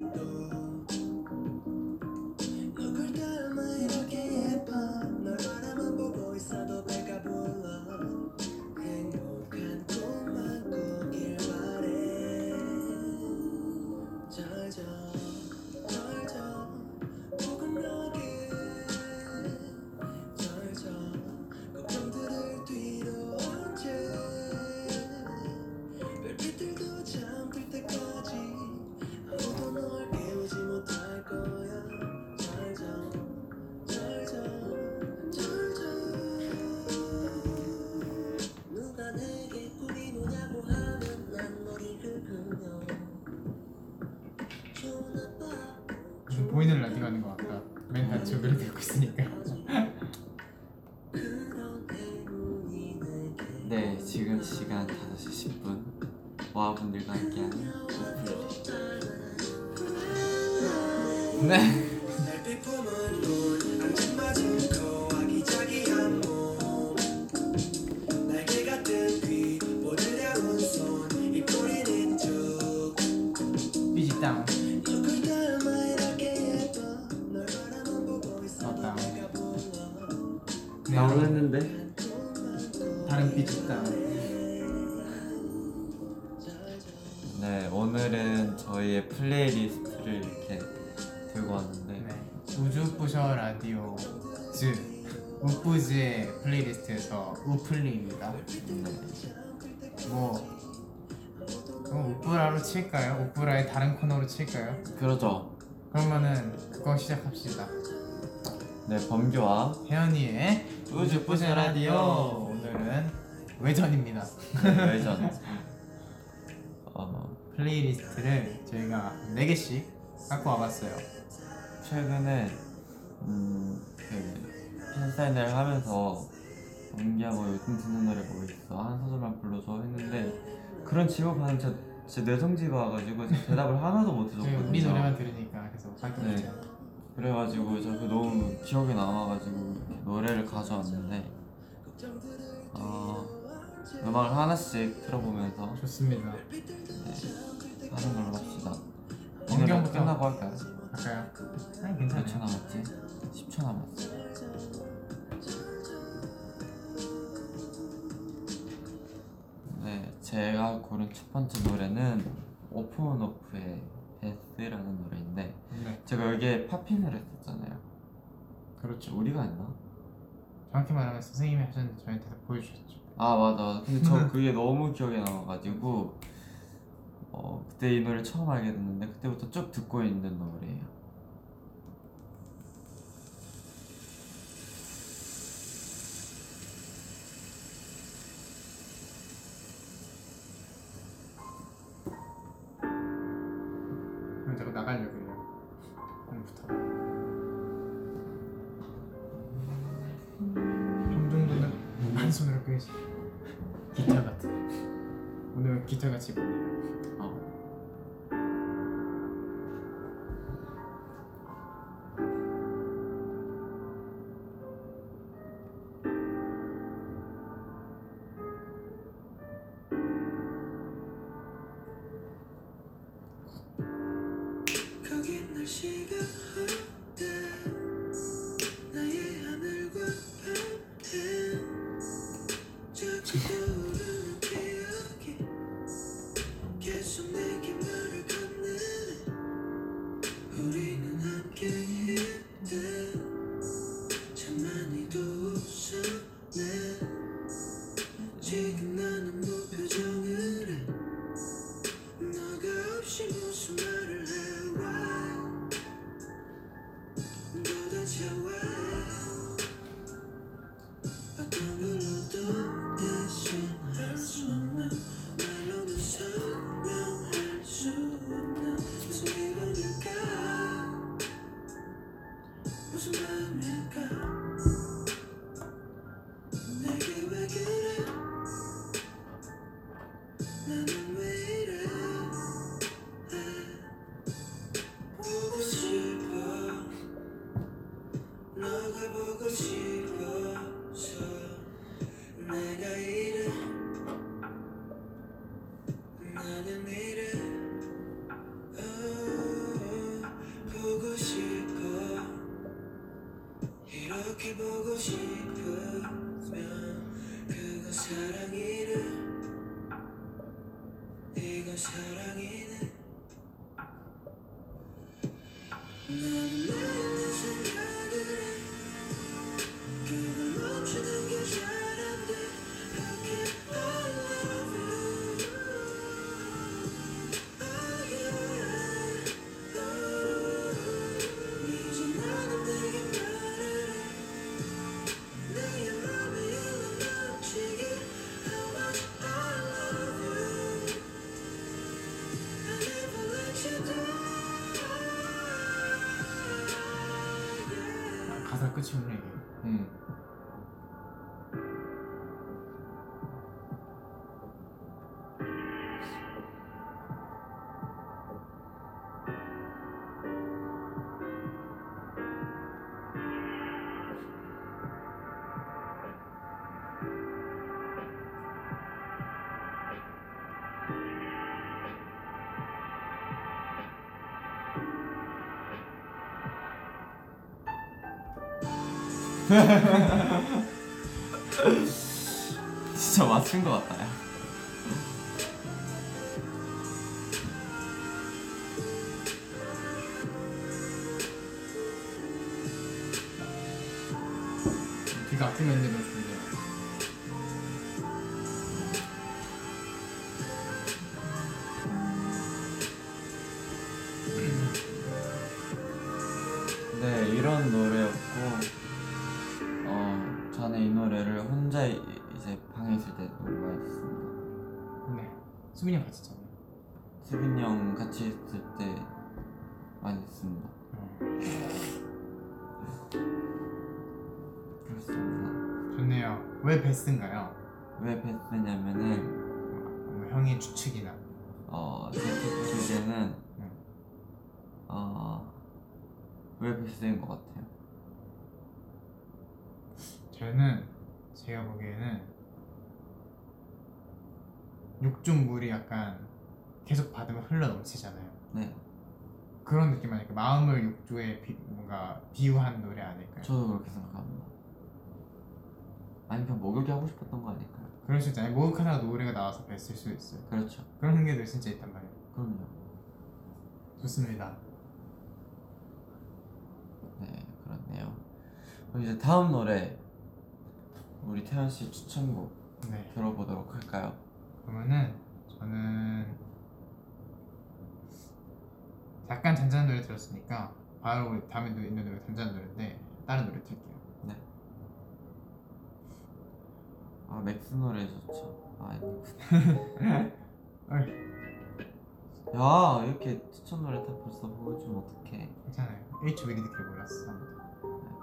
누 분들과 함께하는. 네. 저희의 플레이리스트를 이렇게 들고 왔는데 네. 우주부셔 라디오 즈 우프즈의 플레이리스트에서 우플리입니다. 네. 뭐 그럼 우프라로 칠까요? 우프라의 다른 코너로 칠까요? 그러죠. 그러면은 그거 시작합시다. 네, 범규와 혜연이의 우주부셔 라디오. 오늘은 외전입니다. 외전. 어, playlist를 저희가 4개씩 갖고 와봤어요. 최근에 음, 그 팬사인회를 하면서 뭐 요즘 듣는 노래 뭐 있어 한 소절만 불러줘 했는데 그런 질문하는 제, 제 뇌정지가 와가지고 제가 대답을 하나도 못 저희 해줬거든요. 우리 노래만 들으니까 계속 네. 없죠. 그래가지고 저 그 너무 기억에 남아가지고 이렇게 노래를 가져왔는데 어, 음악을 하나씩 들어보면서 좋습니다. 네, 하는 걸로 합시다. 원경부터. 오늘 끝나고 할까요? 할까요? 아니 몇 초 괜찮아요. 남았지? 10초 남았어. 네, 제가 고른 첫 번째 노래는 오픈 오프의 데스라는 노래인데 네, 제가 여기에 팝핀을 했었잖아요. 그렇죠. 우리가 했나? 정확히 말하면 선생님이 하셨는데 저희한테 다 보여주셨죠. 아 맞아 맞아. 근데 저 그게 너무 기억에 남아가지고 어 그때 이 노래 처음 알게 됐는데 그때부터 쭉 듣고 있는 노래예요. 진짜 맞춘 것 같다. 야. 왜 베스인가요? 왜 베스냐면은, 뭐 형의 추측이나. 어, 제 주제는, 음. 어, 왜 베스인 것 같아요. 저는 제가 보기에는 욕조물이 약간 계속 받으면 흘러 넘치잖아요. 네, 그런 느낌 아닐까? 마음을 욕조에 비, 뭔가 비유한 노래 아닐까요? 저도 그렇게 생각합니다. 아니, 그냥 목욕이 하고 싶었던 거 아닐까요? 그럴 수 있잖아요. 목욕하다가 노래가 나와서 뵀을 수 있어요. 그렇죠. 그런 게 진짜 있단 말이에요. 그럼요. 좋습니다. 네, 그렇네요. 그럼 이제 다음 노래 우리 태연 씨 추천곡 네. 들어보도록 할까요? 그러면은 저는 약간 잔잔한 노래 들었으니까 바로 우리 다음에 노- 있는 노래 잔잔한 노래인데 다른 노래 틀게요. 아 맥스 노래 좋죠. 아 야 이렇게 추천 노래 다 벌써 보여주면 어떡해? 괜찮아요. H 듣길 몰랐어.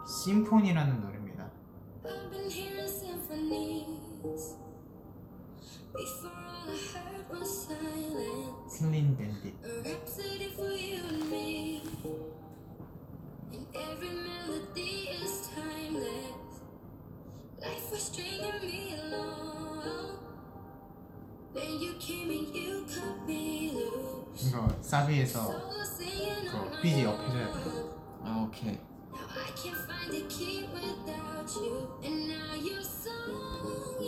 Symphony라는 노래입니다. I've been hearing symphonies. Before all I heard was silence. Clean Bandit. A rhapsody for you and me. And every melody is timeless. Life was stringing me along. Then you came and you cut me loose. 이거 사비에서 Solo singing on 그 my 삐지 옆 해줘야 own. 돼요. 아 오케이. Now I can't find a key without you. And now your song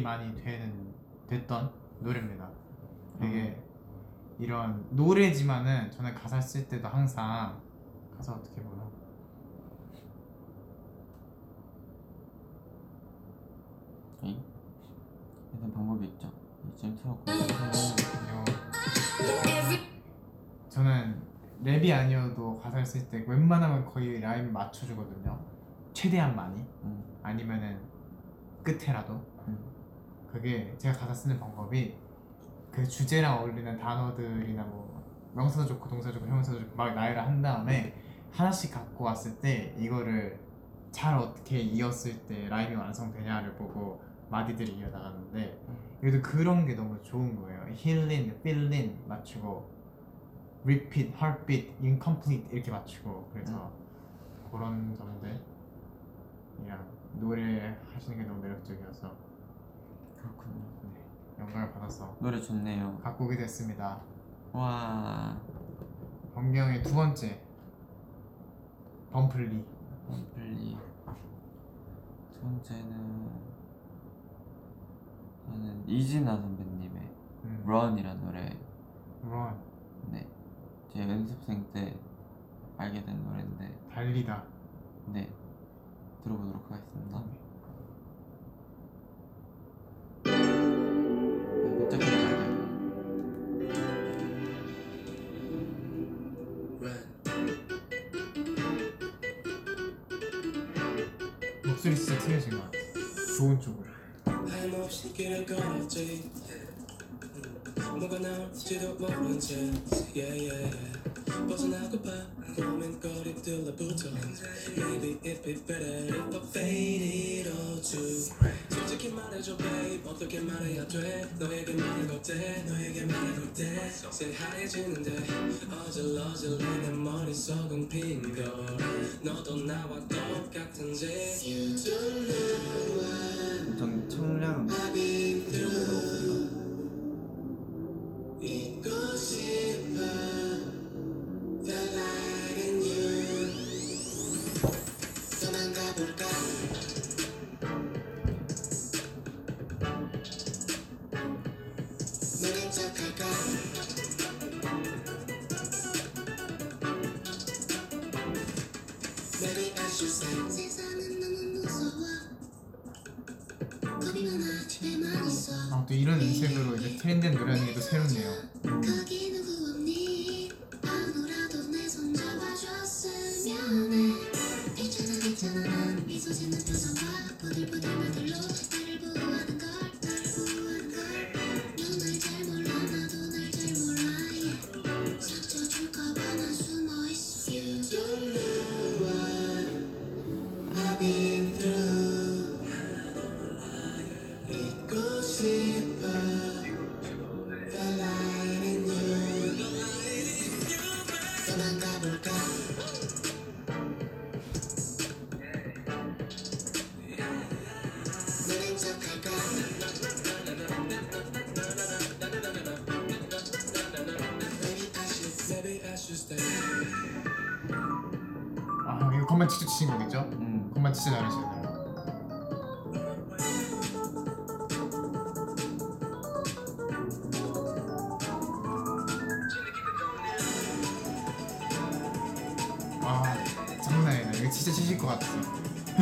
도움이 많이 되는 됐던 노래입니다. 되게 이런 노래지만은 저는 가사 쓸 때도 항상 가사 어떻게 보나 잉? 이런 방법이 있죠. 지금 틀었고. Every 저는 랩이 아니어도 가사를 쓸 때 웬만하면 거의 라임 맞춰주거든요. 최대한 많이 음. 아니면은 끝에라도 음. 그게 제가 가사 쓰는 방법이 그 주제랑 어울리는 단어들이나 뭐 명사도 좋고 동사 좋고 형용사도 좋고 막 나열을 한 다음에 하나씩 갖고 왔을 때 이거를 잘 어떻게 이었을 때 라임이 완성되냐를 보고 마디들이 이어나가는데 그래도 그런 게 너무 좋은 거예요. 힐린, 필린 맞추고 repeat, heartbeat, incomplete 이렇게 맞추고 그래서 그런 점들이랑 노래 하시는 게 너무 매력적이어서 그렇군요. 네, 영감을 받아서 노래 좋네요. 오게 됐습니다. 와. 범경의 두 번째 범플리 럼플리. 두 번째는 저는 이진아 선배님의 음, Run이란 노래. 런 네. 제 연습생 때 알게 된 노래인데, 달리다 네. 들어보도록 하겠습니다. 네, 목소리 진짜 틀려진 것 같아. 좋은 쪽으로. 길을 걸었지 뭐가 나올지도 모른 채. 벗어나고파 고민거리 들러붙어 Maybe it'd be better if I faded all too 솔직히 말해줘 babe? 어떻게 말해야 돼? 너에게 말해도 돼? 너에게 말해도 돼? 새하얘지는데 어질어질해 내 머릿속은 빈걸 너도 나와 똑같은지 You don't know what 청량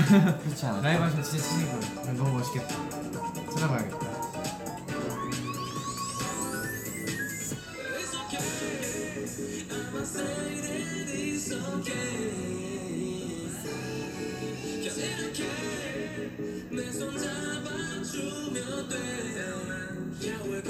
그렇지 않아? 라이브 하시면 진짜 치실 거예요. 이거 너무 멋있겠다. 찾아봐야겠다. 내 손 잡아주면 돼 Yeah we're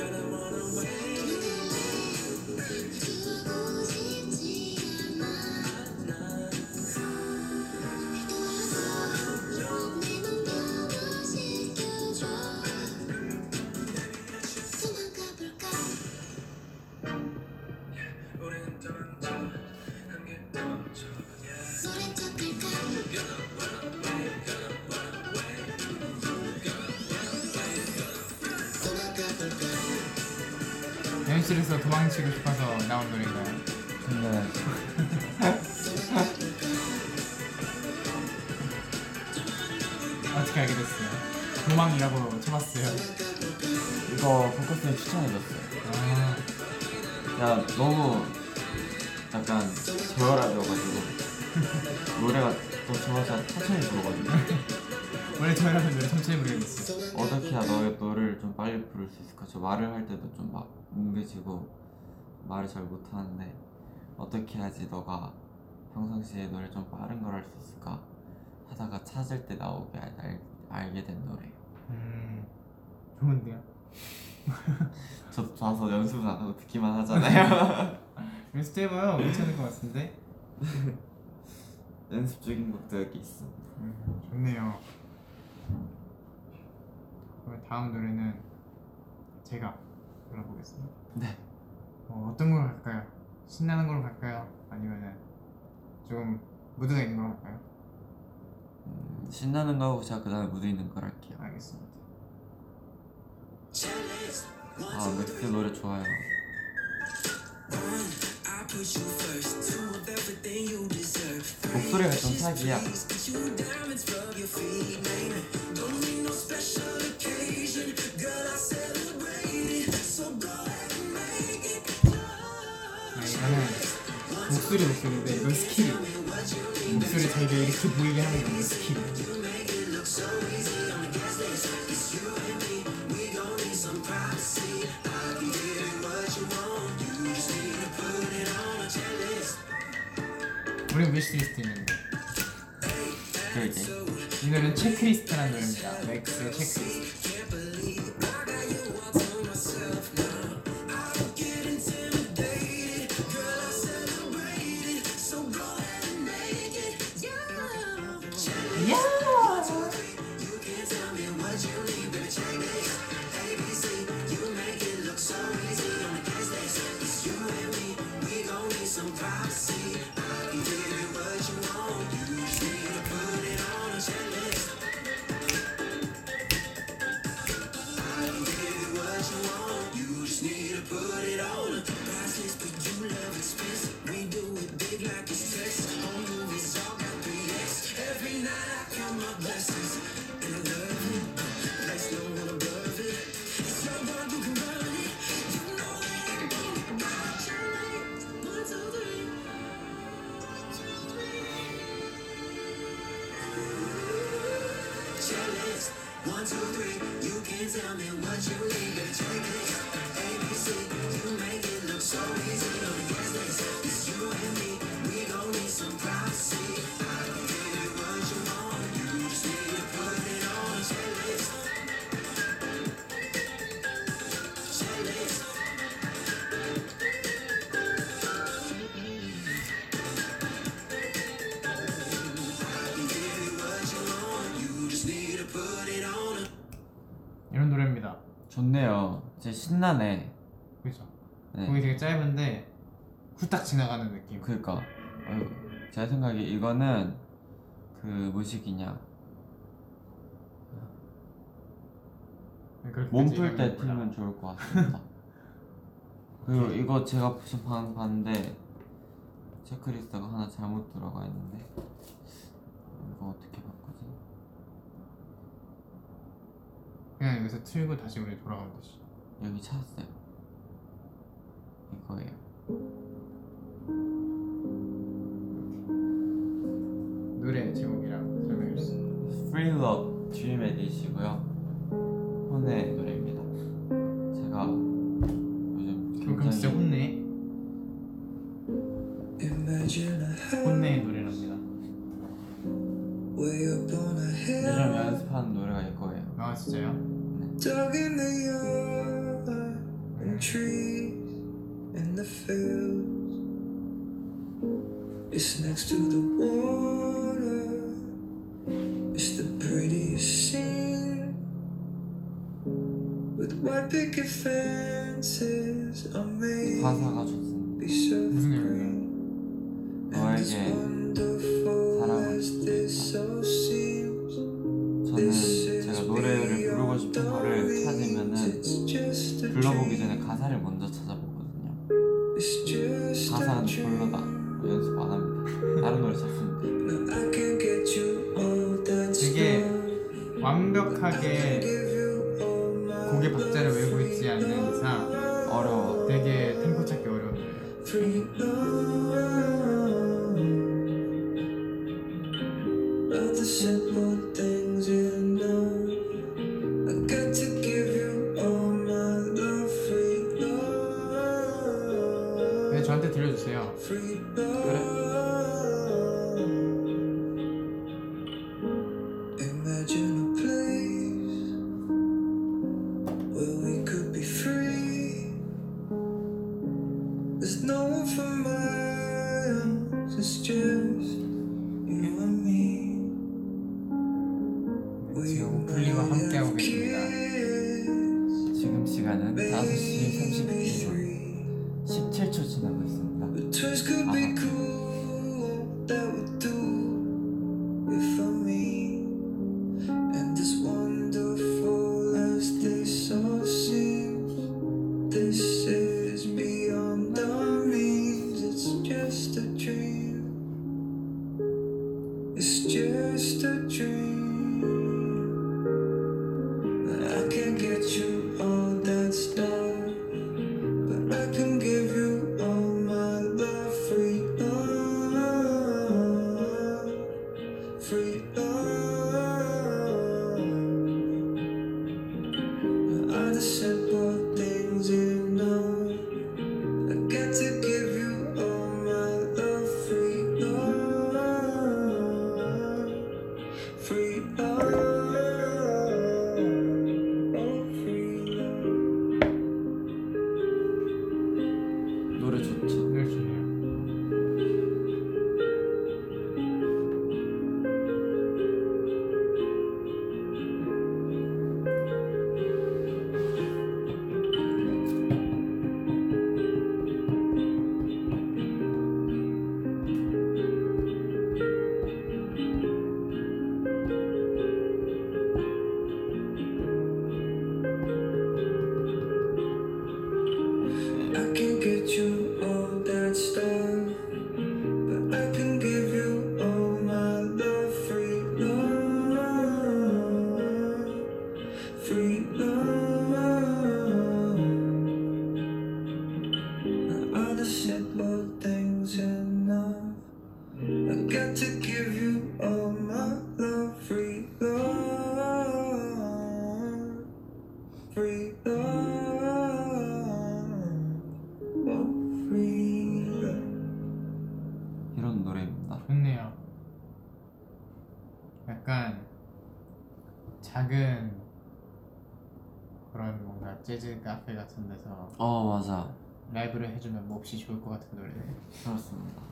현실에서 도망치고 싶어서 나온 노래인가요? 볼까 어떻게 알게 됐어요? 도망이라고 쳐봤어요. 이거 포커스님 추천해줬어요. 아, 야 너무 약간 저혈압이어가지고 노래가 또 좋아서 천천히 부르거든요. 원래 저희라면 노래 천천히 부르겠어요. 어떻게 해야 너의 노래를 좀 빨리 부를 수 있을까? 저 말을 할 때도 좀 막 뭉개지고 말을 잘 못하는데 어떻게 해야지 너가 평상시에 노래 좀 빠른 걸 할 수 있을까? 하다가 찾을 때 나오게 알, 알, 알게 된 노래. 음, 좋은데요? 저 봐서 연습은 안 하고 듣기만 하잖아요. 연습해봐요. 괜찮을 것 같은데? 연습 중인 곡도 여기 있어. 음, 좋네요. 그럼 다음 노래는 제가 불러보겠습니다. 네. 어, 어떤 걸로 할까요? 신나는 걸로 갈까요? 아니면은 좀 무드가 있는 걸로 할까요? 음, 신나는 거 하고 제가 그 다음에 무드 있는 걸 할게요. 알겠습니다. 아 맥스 노래 좋아요. 목소리가 좀 사기야. You diamonds rub your feet, baby. Don't need no special occasion. Girl, I celebrate it. So go ahead and make it. 아, 이거는 목소리 목소리인데 이건 스킬이에요. 목소리 자기가 이렇게 보이게 하는 건 스킬이 우리 위시리스트 있는데 그러게. 이 노래는 Checklist라는 노래입니다. 맥스의 Checklist. 신나네. 그죠? 네. 곡이 되게 짧은데 후딱 지나가는 느낌. 그니까 제 생각에 이거는 그 무식이냐 그렇게 몸풀 때. 틀면 좋을 것 같습니다. 그리고 이거 제가 지금 방 봤는데 체크리스트가 하나 잘못 들어가 있는데 이거 어떻게 바꾸지? 그냥 여기서 틀고 다시 우리 돌아가면 되지. 여기 찾았어요. 이거예요. 노래 제목이랑 설명해 주세요. Free Love Dream Edit이고요. 혼의 노래입니다. 제가 요즘 그럼 진짜 굉장히 혼내. 혼내의 노래랍니다. 요즘 연습하는 노래가 이거예요. 아 진짜요? Yard and trees in the fields. It's next to the water. It's the prettiest scene. With white picket fences are made 가사가 좋습니다. be so 무슨 green. 노래예요? And as 너에게 가사를 먼저 Good. 같은 데서 어 맞아. 라이브를 해주면 몹시 좋을 것 같은 노래네. 그렇습니다.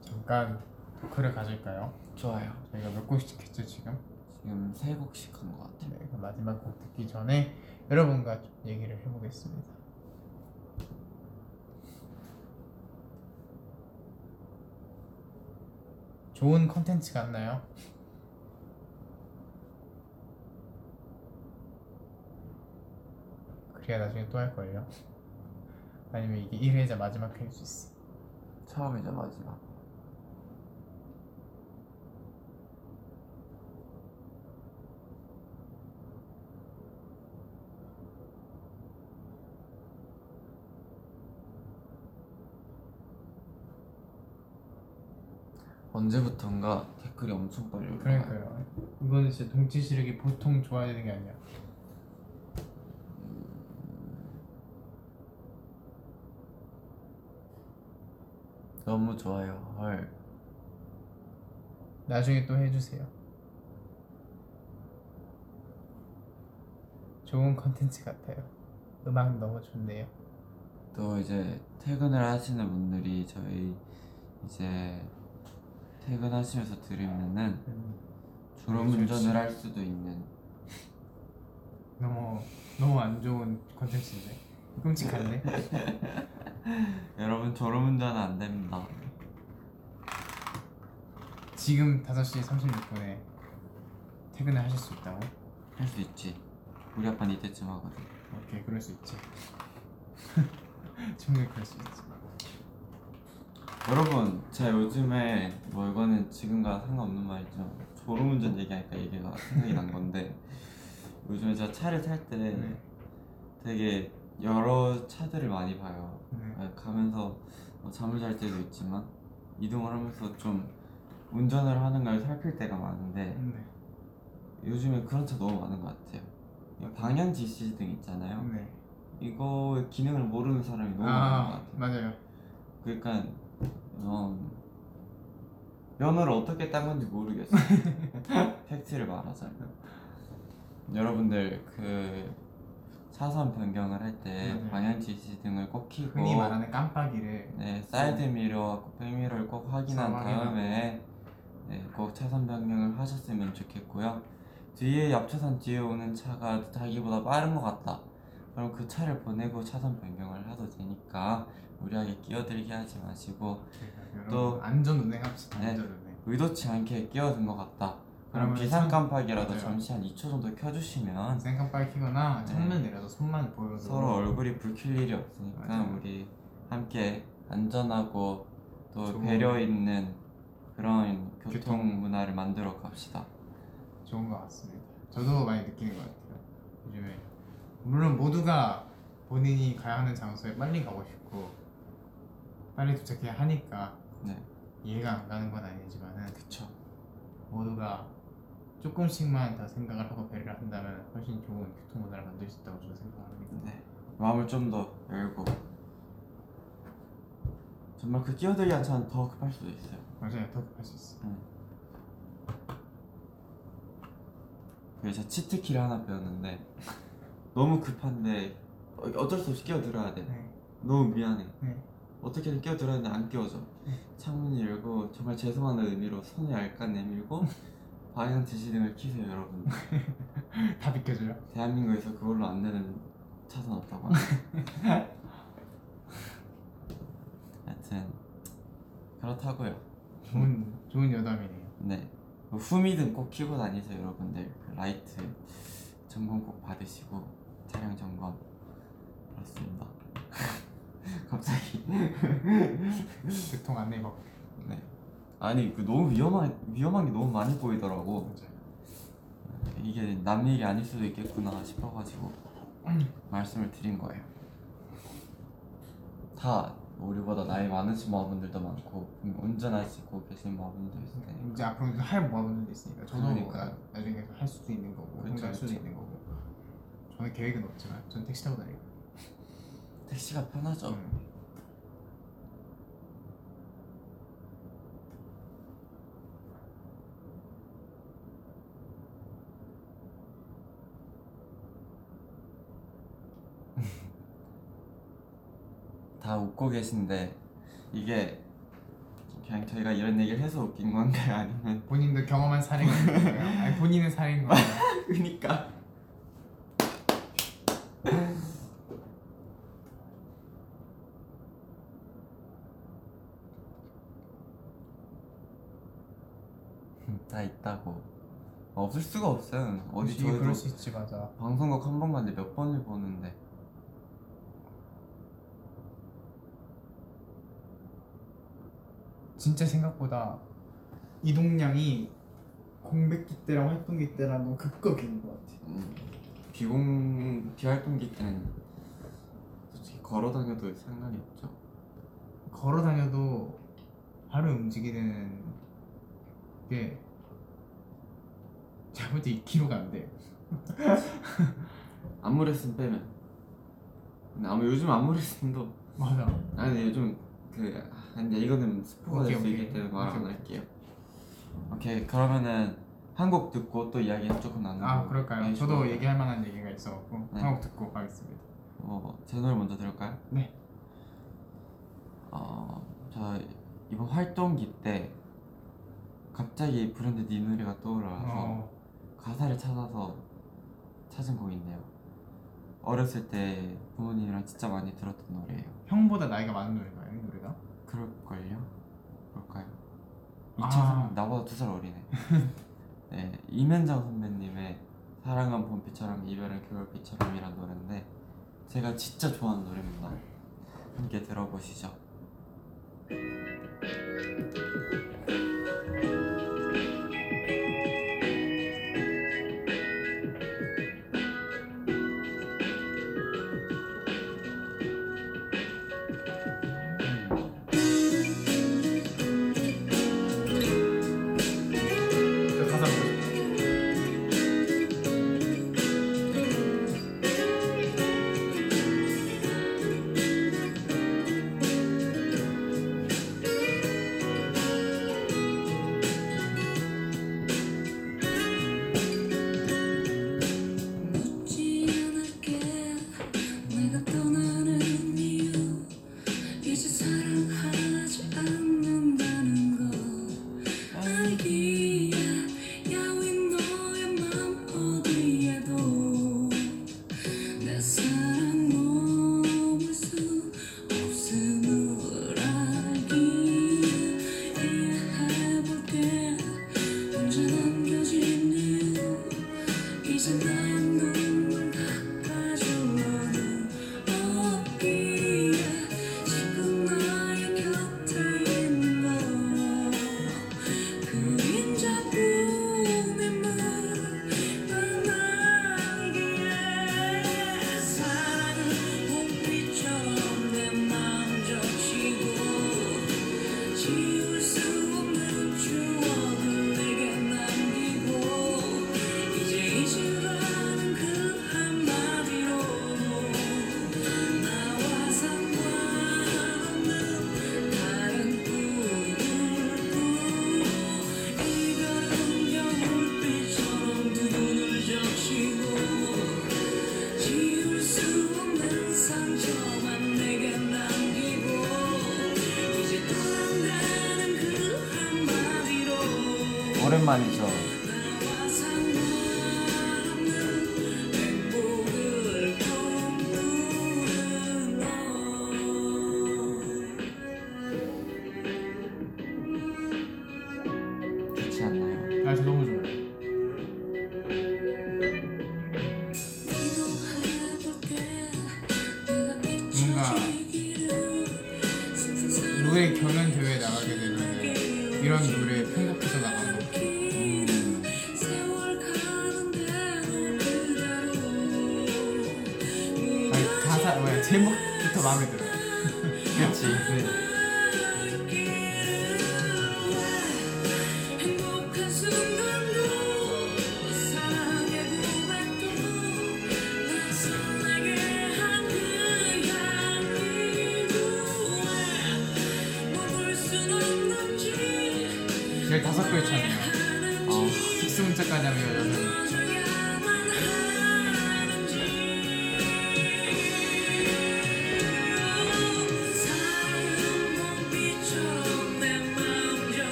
잠깐 토크를 가질까요? 좋아요. 저희가 몇 곡씩 했죠 지금? 지금 세 곡씩 한 것 같아요. 네, 마지막 곡 듣기 전에 여러분과 좀 얘기를 해보겠습니다. 좋은 컨텐츠 같나요? 그래야 나중에 또 할 거예요. 아니면 이게 1회자 마지막 회일 수 있어. 처음이자 마지막. 언제부턴가 댓글이 엄청 빨리 올라와요. 그러니까요. 이거는 진짜 동치 시력이 보통 좋아야 되는 게 아니야. 너무 좋아요. 헐. 나중에 또 해주세요. 좋은 컨텐츠 같아요. 음악 너무 좋네요. 또 이제 퇴근을 하시는 분들이 저희 이제 퇴근하시면서 들으면은 음, 졸음 운전을 할 수도 있는 너무 너무 안 좋은 컨텐츠인데 끔찍한데. 여러분 졸음 운전은 안 됩니다. 지금 5시 36분에 퇴근을 하실 수 있다고? 할 수 있지. 우리 아빠는 이때쯤 하거든. 오케이 그럴 수 있지. 충분히 그럴 수 있지. 여러분 제가 요즘에 뭐 이거는 지금과 상관없는 말이죠 졸음 운전 얘기하니까 얘기가 생각이 난 건데 요즘에 제가 차를 탈 때 네. 되게 여러 차들을 많이 봐요 네. 네, 가면서 뭐 잠을 잘 때도 있지만 이동을 하면서 좀 운전을 하는 걸 살필 때가 많은데 네. 요즘에 그런 차 너무 많은 것 같아요 이 방향 지시등 있잖아요 네. 이거 기능을 모르는 사람이 너무 많은 것 같아요 맞아요. 그러니까 어, 면허를 어떻게 딴 건지 모르겠어요. 팩트를 말하자면 여러분들 그 차선 변경을 할 때 맞아요. 방향 지시 등을 꼭 켜고 흔히 말하는 깜빡이를 네 사이드 미러, 백미러를 꼭 확인한. 다음에 네, 꼭 차선 변경을 하셨으면 좋겠고요. 뒤에 옆차선 뒤에 오는 차가 자기보다 빠른 것 같다. 그럼 그 차를 보내고 차선 변경을 하도 되니까 무리하게 끼어들게 하지 마시고 여러분 또- 안전 운행합시다. 네. 안전 운행. 의도치 않게 끼어든 것 같다. 그럼 비상 참- 깜빡이라도 맞아요. 잠시 한 2초 정도 켜주시면 생깜빡이 켜거나 네. 창문 내려서 손만 보여도 서로 얼굴이 붉힐 일이 없으니까 맞아요. 우리 함께 안전하고 또 좋은- 배려 있는 그런 교통 교통. 문화를 만들어 갑시다. 좋은 것 같습니다. 저도 많이 느끼는 것 같아요. 요즘에 물론 모두가 본인이 가야 하는 장소에 빨리 가고 싶고 빨리 도착해야 하니까 네, 이해가 안 가는 건 아니지만은 그쵸. 모두가 조금씩만 더 생각을 하고 배려를 한다면 훨씬 좋은 교통 문화를 만들 수 있다고 저는 생각합니다. 네, 마음을 좀 더 열고 정말 그 끼어들기 한차는 더 급할 수도 있어요. 맞아요, 더 급할 수 있어. 그래서 제가 치트키를 하나 배웠는데 너무 급한데 어- 어쩔 수 없이 끼어들어야 돼. 네, 너무 미안해. 네. 어떻게든 끼어들었는데 안 끼워져. 창문을 열고 정말 죄송하는 의미로 손을 얇게 내밀고 방향 지시등을 키세요, 여러분. 다 비켜줘요. 대한민국에서 그걸로 안 되는 차선 없다고. 하여튼 그렇다고요. 좋은 좋은 여담이네요. 네. 뭐 후미등 꼭 키고 다니세요, 여러분들. 그 라이트 점검 꼭 받으시고 차량 점검 그렇습니다. 갑자기 교통 안내법. 네. 아니 그 너무 위험한 위험한 게 너무 많이 보이더라고. 이게 남 얘기 아닐 수도 있겠구나 싶어가지고 말씀을 드린 거예요. 다 우리보다 나이 많으신 모아분들도 많고 음, 운전하시고 계신 모아분도 있을 테니까 이제 앞으로 할 모아분들도 있으니까 저도 그러니까. 나, 나중에 할 수도 있는 거고 혼자 할 수도 그쵸. 있는 거고 저는 계획은 없지만 저는 택시 타고 다니고 택시가 편하죠. 음. 다 웃고 계신데 이게 그냥 저희가 이런 얘기를 해서 웃긴 건가요? 아니면 본인도 경험한 사례가 있는 거예요? 아니 본인은 사례인 거예요? 그니까 다 있다고 없을 수가 없어요 어디 솔직히 저희도 그럴 수 있지 맞아 방송국 한 번 갔는데 몇 번을 보는데 진짜 생각보다 이동량이 공백기 때랑 활동기 때랑 너무 극극인 것 같아 음, 비공 비활동기 때는 솔직히 걸어 다녀도 상관이 없죠 걸어 다녀도 하루 움직이는 게 제가 볼때 2kg가 안 돼. 안무레슨 빼면 근데 아무 요즘 안무레슨도 맞아. 아니 요즘 그 아, 근데 이거는 스포가 될 수 오케이, 있기 오케이. 때문에 말 안 오케이, 할게요. 오케이 그러면은 한곡 듣고 또 이야기 조금 나누고 아 그럴까요? 네, 저도 좋아요. 얘기할 만한 얘기가 있어갖고 네. 한곡 듣고 가겠습니다. 어 제 노래 먼저 들을까요? 네. 어 저 이번 활동기 때 갑자기 브랜드 니 노래가 떠올라서 어, 가사를 찾아서 찾은 곡인데요. 어렸을 때 부모님이랑 진짜 많이 들었던 노래예요. 형보다 나이가 많은 노래가? 그럴걸요? 그럴까요? 2차 아. 나보다 두 살 어리네. 네, 이면장 선배님의 사랑은 봄비처럼 이별은 겨울비처럼이란 노래인데 제가 진짜 좋아하는 노래입니다. 함께 들어보시죠.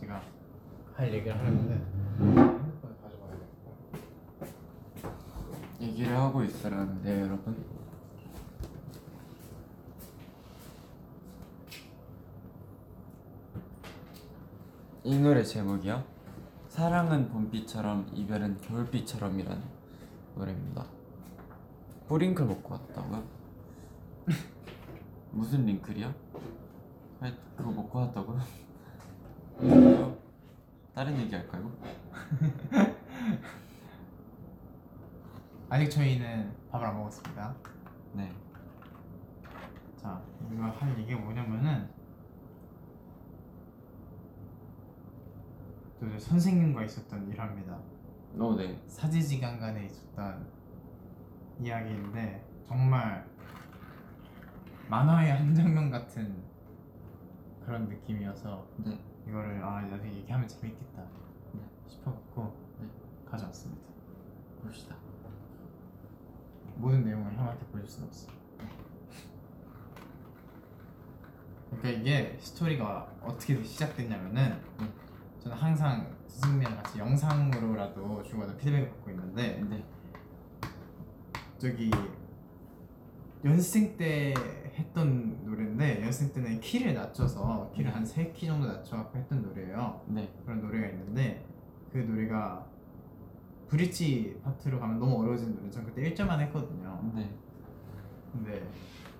제가 할 얘기를 하는데 핸드폰을 가져가야 되겠고 얘기를 하고 있으라는데 여러분 이 노래 제목이요 사랑은 봄비처럼 이별은 겨울비처럼이라는 노래입니다 뿌링클 먹고 왔다고요? 무슨 링클이요? 그거 먹고 왔다고요? 다른 얘기 할까요? 아직 저희는 밥을 안 먹었습니다. 네. 자, 우리가 할 얘기가 뭐냐면은 또 이제 선생님과 있었던 일화입니다. 어, 네. 사지지간간에 있었던 이야기인데 정말 만화의 한 장면 같은 그런 느낌이어서 네. 이거를 아 나중에 얘기하면 재밌겠다 네. 싶어갖고 네. 가져왔습니다. 봅시다. 모든 내용을 형한테 보여줄 수는 없어. 그러니까 이게 스토리가 어떻게 시작됐냐면은 네. 저는 항상 스승님이랑 같이 영상으로라도 주고받은 피드백을 받고 있는데 네. 저기 연습생 때 했던 노래인데 연습생 때는 키를 낮춰서 키를 한 3키 정도 낮춰갖고 했던 노래예요 네. 그런 노래가 있는데 그 노래가 브릿지 파트로 가면 너무 어려워지는 노래 전 그때 1점만 했거든요 네. 근데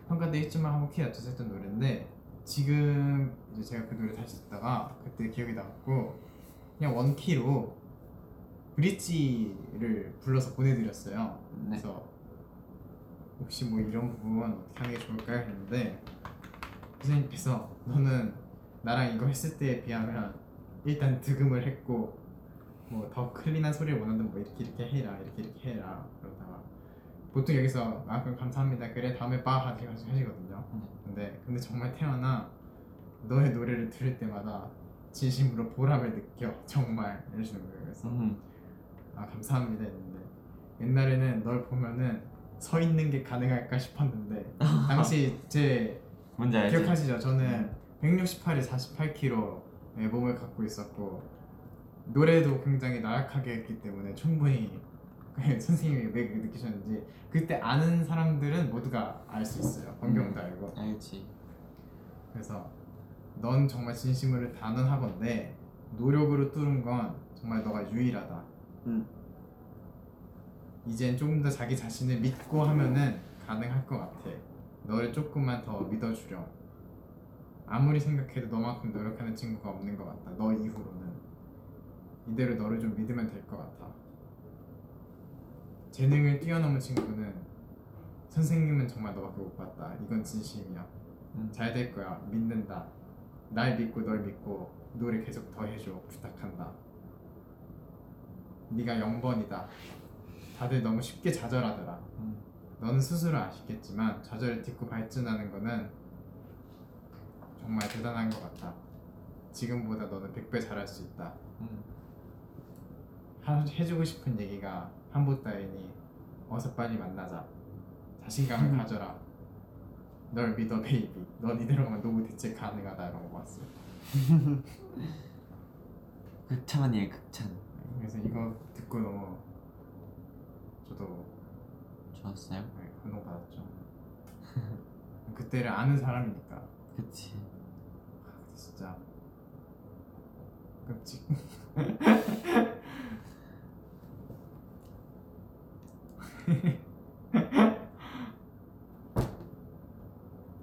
평가 때 1점만 하고 키 낮춰서 했던 노래인데 지금 이제 제가 그 노래 다시 듣다가 그때 기억이 나갖고 그냥 원 키로 브릿지를 불러서 보내드렸어요 네. 그래서 혹시 뭐 이런 부분 어떻게 하는 게 좋을까요? 했는데 선생님께서 너는 나랑 이거 했을 때에 비하면 일단 득음을 했고 뭐 더 클린한 소리를 원하는 뭐 이렇게 이렇게 해라 이렇게 이렇게 해라. 그러다가 보통 여기서 아 그럼 감사합니다. 그래 다음에 봐. 하시- 하시거든요. 네. 근데 근데 정말 태어나 너의 노래를 들을 때마다 진심으로 보람을 느껴. 정말. 이러시는 거예요. 그래서 음. 아 감사합니다. 했는데 옛날에는 널 보면은 서 있는 게 가능할까 싶었는데 당시 제 뭔지 알지? 기억하시죠? 저는 168에 48kg의 몸을 갖고 있었고 노래도 굉장히 나약하게 했기 때문에 충분히 그 선생님이 왜 그렇게 느끼셨는지 그때 아는 사람들은 모두가 알 수 있어요 번경도 알고 알지. 그래서 넌 정말 진심으로 단언하건데 노력으로 뚫은 건 정말 너가 유일하다 음. 이젠 조금 더 자기 자신을 믿고 하면은 가능할 것 같아. 너를 조금만 더 믿어주렴. 아무리 생각해도 너만큼 노력하는 친구가 없는 것 같다. 너 이후로는 이대로 너를 좀 믿으면 될 것 같아. 재능을 뛰어넘은 친구는 선생님은 정말 너밖에 못 봤다. 이건 진심이야. 음. 잘될 거야. 믿는다. 날 믿고 널 믿고 노래 계속 더 해줘. 부탁한다. 네가 0번이다. 다들 너무 쉽게 좌절하더라. 음. 너는 스스로 아시겠지만 좌절을 딛고 발전하는 거는 정말 대단한 것 같다. 지금보다 너는 100배 잘할 수 있다. 음. 하, 해주고 싶은 얘기가 한보 따위니 어서 빨리 만나자. 자신감을 가져라. 널 믿어 베이비. 넌 이대로 가면 노후 대체 가능하다 이런 거 봤어. 극찬 아니에요 극찬. 그래서 이거 듣고 너무 저도 좋았어요? 네, 감동받았죠. 그때를 아는 사람이니까 그치. 아, 진짜 끔찍.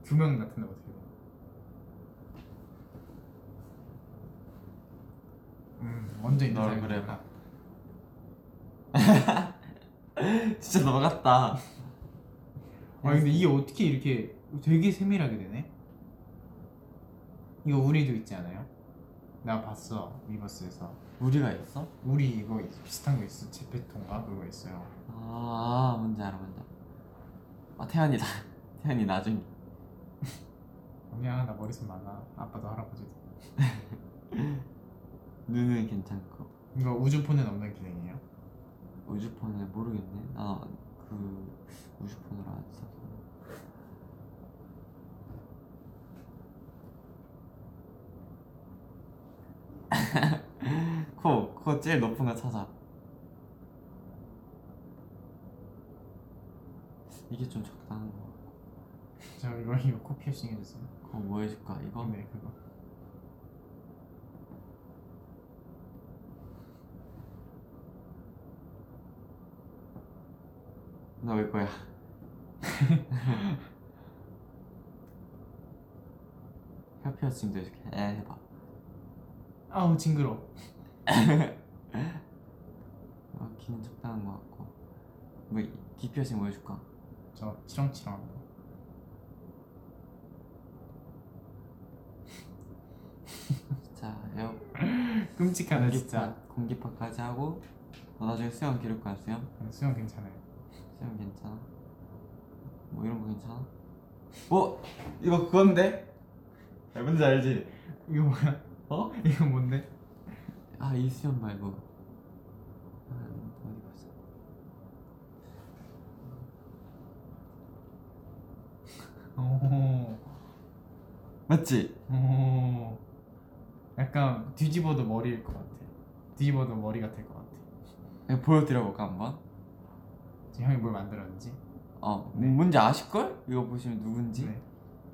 두명 나타나 어떻게 돼? 음 있는 널 사람이 그래 누구나. 진짜 넘어갔다. 아 근데 이게 어떻게 이렇게 되게 세밀하게 되네? 이거 우리도 있지 않아요? 나 봤어 위버스에서 우리가 있어? 우리 이거 있- 비슷한 거 있어 제페톤가 그거 있어요 아 뭔지 알아 뭔지 알아. 아 태연이다. 태연이 나중에. 미안하 나 머리숱 많아 아빠도 할아버지도 눈은 괜찮고. 이거 우주폰엔 없는 기능이에요? 우주폰을 모르겠네. 나그 우주폰으로 안 써서. 코, 코 제일 높은 거 찾아. 이게 좀 적당한 거. 같고. 저 이거 이거 코 피어싱 해주세요 그거 뭐 해줄까? 이거? 네 그거 너왜 거야? 혀 피어싱도 해줄게. 에 해봐. 아우 징그러. 어, 귀는 적당한 것 같고. 뭐귀 피어싱 뭐 해줄까? 저 치렁치렁한 거. 자, 에어 끔찍하다 진짜. 공기파 공기파까지 하고. 너 나중에 수영 기를 거야 수영? 수영 괜찮아요. 수영 괜찮아? 뭐 이런 거 괜찮아? 어? 이거 그건데? 야, 뭔지 알지? 이거 뭐야? 어? 이거 뭔데? 아 이수연 말고 아 어디 봤어? 오. 맞지? 오. 약간 뒤집어도 머리일 것 같아. 뒤집어도 머리 같을 것 같아. 내가 보여드려볼까 한번? 지금 형이 뭘 만들었는지. 어 네. 뭔지 아실걸? 이거 보시면 누군지? 네.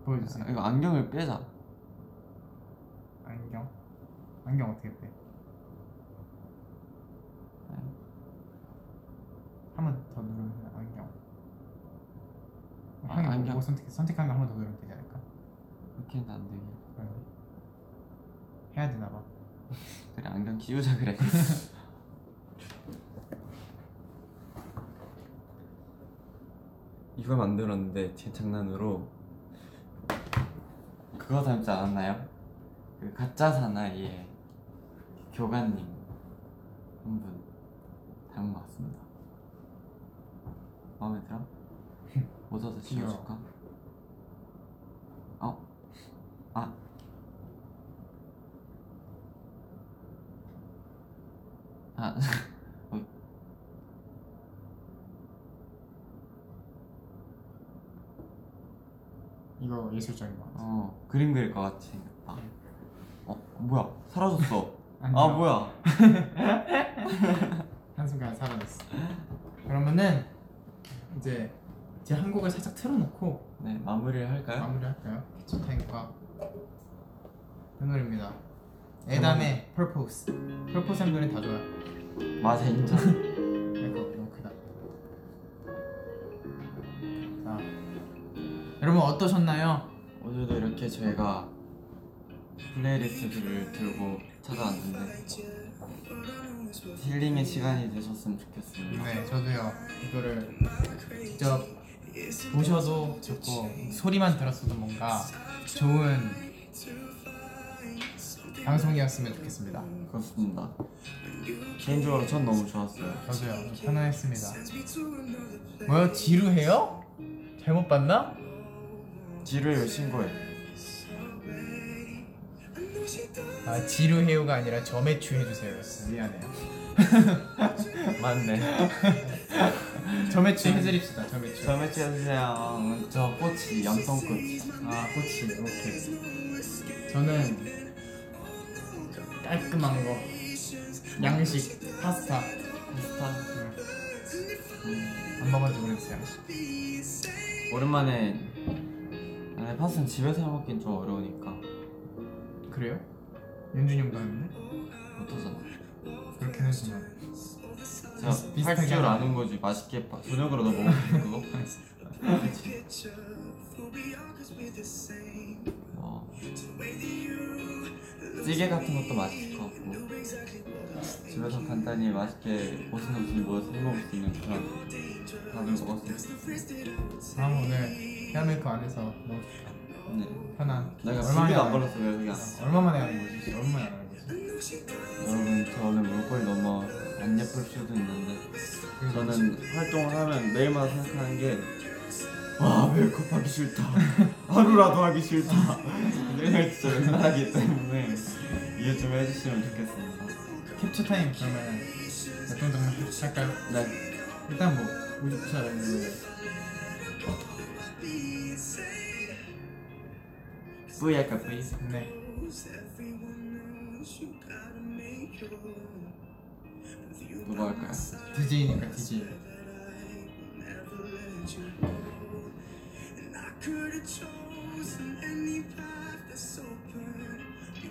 보여주세요. 아, 이거 안경을 빼자 안경. 안경 어떻게 빼? 한번 더 누르면 안경. 아, 형이 뭐- 안경. 뭐 선택 선택한 거 한 번 더 누르면 되지 않을까? 이렇게는 안 되게 그럼 해야 되나 봐. 그래 안경 끼우자 그래 이걸 만들었는데 제 장난으로 그거 닮지 않았나요? 그 가짜 사나이의 교관님 한 분 닮은 것 같습니다 마음에 들어? 모자도 귀여워. 지워줄까? 어? 아 아, 어, 이거 예술적인 것 같아. 어 그림 그릴 것 같이 생겼다. 어 뭐야 사라졌어. 아. 뭐야? 한순간 사라졌어. 그러면은 이제 제한 곡을 살짝 틀어놓고 네 마무리를 할까요? 마무리할까요? 타임과 이 노래입니다. 에담의 Purpose. Purpose 한 노래 다 좋아요. 맞아 인정. 여러분 어떠셨나요? 오늘도 이렇게 저희가 플레이리스트를 들고 찾아왔는데 힐링의 시간이 되셨으면 좋겠습니다. 네, 저도요. 이거를 직접 보셔도 좋고 소리만 들었어도 뭔가 좋은 방송이었으면 좋겠습니다. 그렇습니다. 개인적으로 전 너무 좋았어요. 저도요. 편안했습니다. 뭐요? 지루해요? 잘못 봤나? 지루해요 신고해. 아 지루해요가 아니라 저매추 해주세요. 미안해요. 맞네. 저매추 해드립시다. 저매추. 저 매치 해주세요. 저 꼬치 염통꼬치. 아 꼬치 오케이. 저는 깔끔한 거 양식 파스타 비스타. 안 먹은 지 오래됐어요. 오랜만에 아니 파스타는 집에서 해 먹긴 좀 어려우니까 그래요? 윤준이 형도 하는데? 못하잖아. 그렇긴 하지만 제가 비슷- 비슷하게 할줄 하나? 아는 거지 맛있게 파- 저녁으로 너 먹을 그거? 그치? 뭐 찌개 같은 것도 맛있을 것 같고 집에서 간단히 맛있게 보스노스 모여서 해 먹을 수 있는 그런 밥을 먹었으면 좋겠어 아 오늘 헤어메이크 안에서 너무 좋다. 네. 편안. 내가 비비도 안 하는- 걸었어 왜 여기 안 왔어 얼마 만에 하는 거지? 진짜 얼마 만에 하는 거지? 여러분 저 오늘 물건이 너무 안 예쁠 수도 있는데 저는 활동을 하면 매일마다 생각하는 게 와, 메이크업 하기 싫다. 하루라도 하기 싫다. 이런 진짜 맨날 하기 때문에 이해 좀 해주시면 좋겠습니다. 캡처 타임 그러면 몇분 정도 할까요? 네. 일단 뭐 우리 자 이제 뿌이 할까 뿌이? 네 누가 할까요? DJ니까 DJ.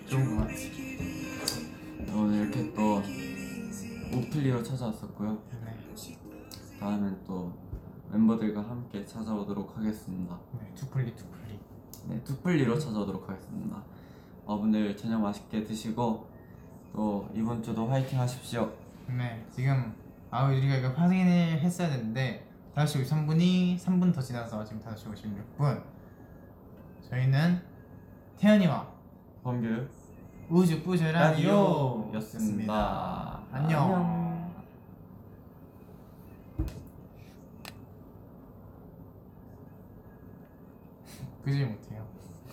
좋은 거 같아. 오늘 이렇게 또 오플리로 찾아왔었고요. 네. 다음엔 또 멤버들과 함께 찾아오도록 하겠습니다. 네, 투플리 투플리. 네, 투플리로 찾아오도록 하겠습니다. 어, 분들 저녁 맛있게 드시고 또 이번 주도 화이팅 하십시오. 네, 지금 아 우리가 이거 확인을 했어야 되는데 5시 53분이 3분 더 지나서 지금 5시 56분. 저희는 태연이와 범규 우주 라디오였습니다. 라디오였습니다. 안녕. 안녕. 그지 못해요.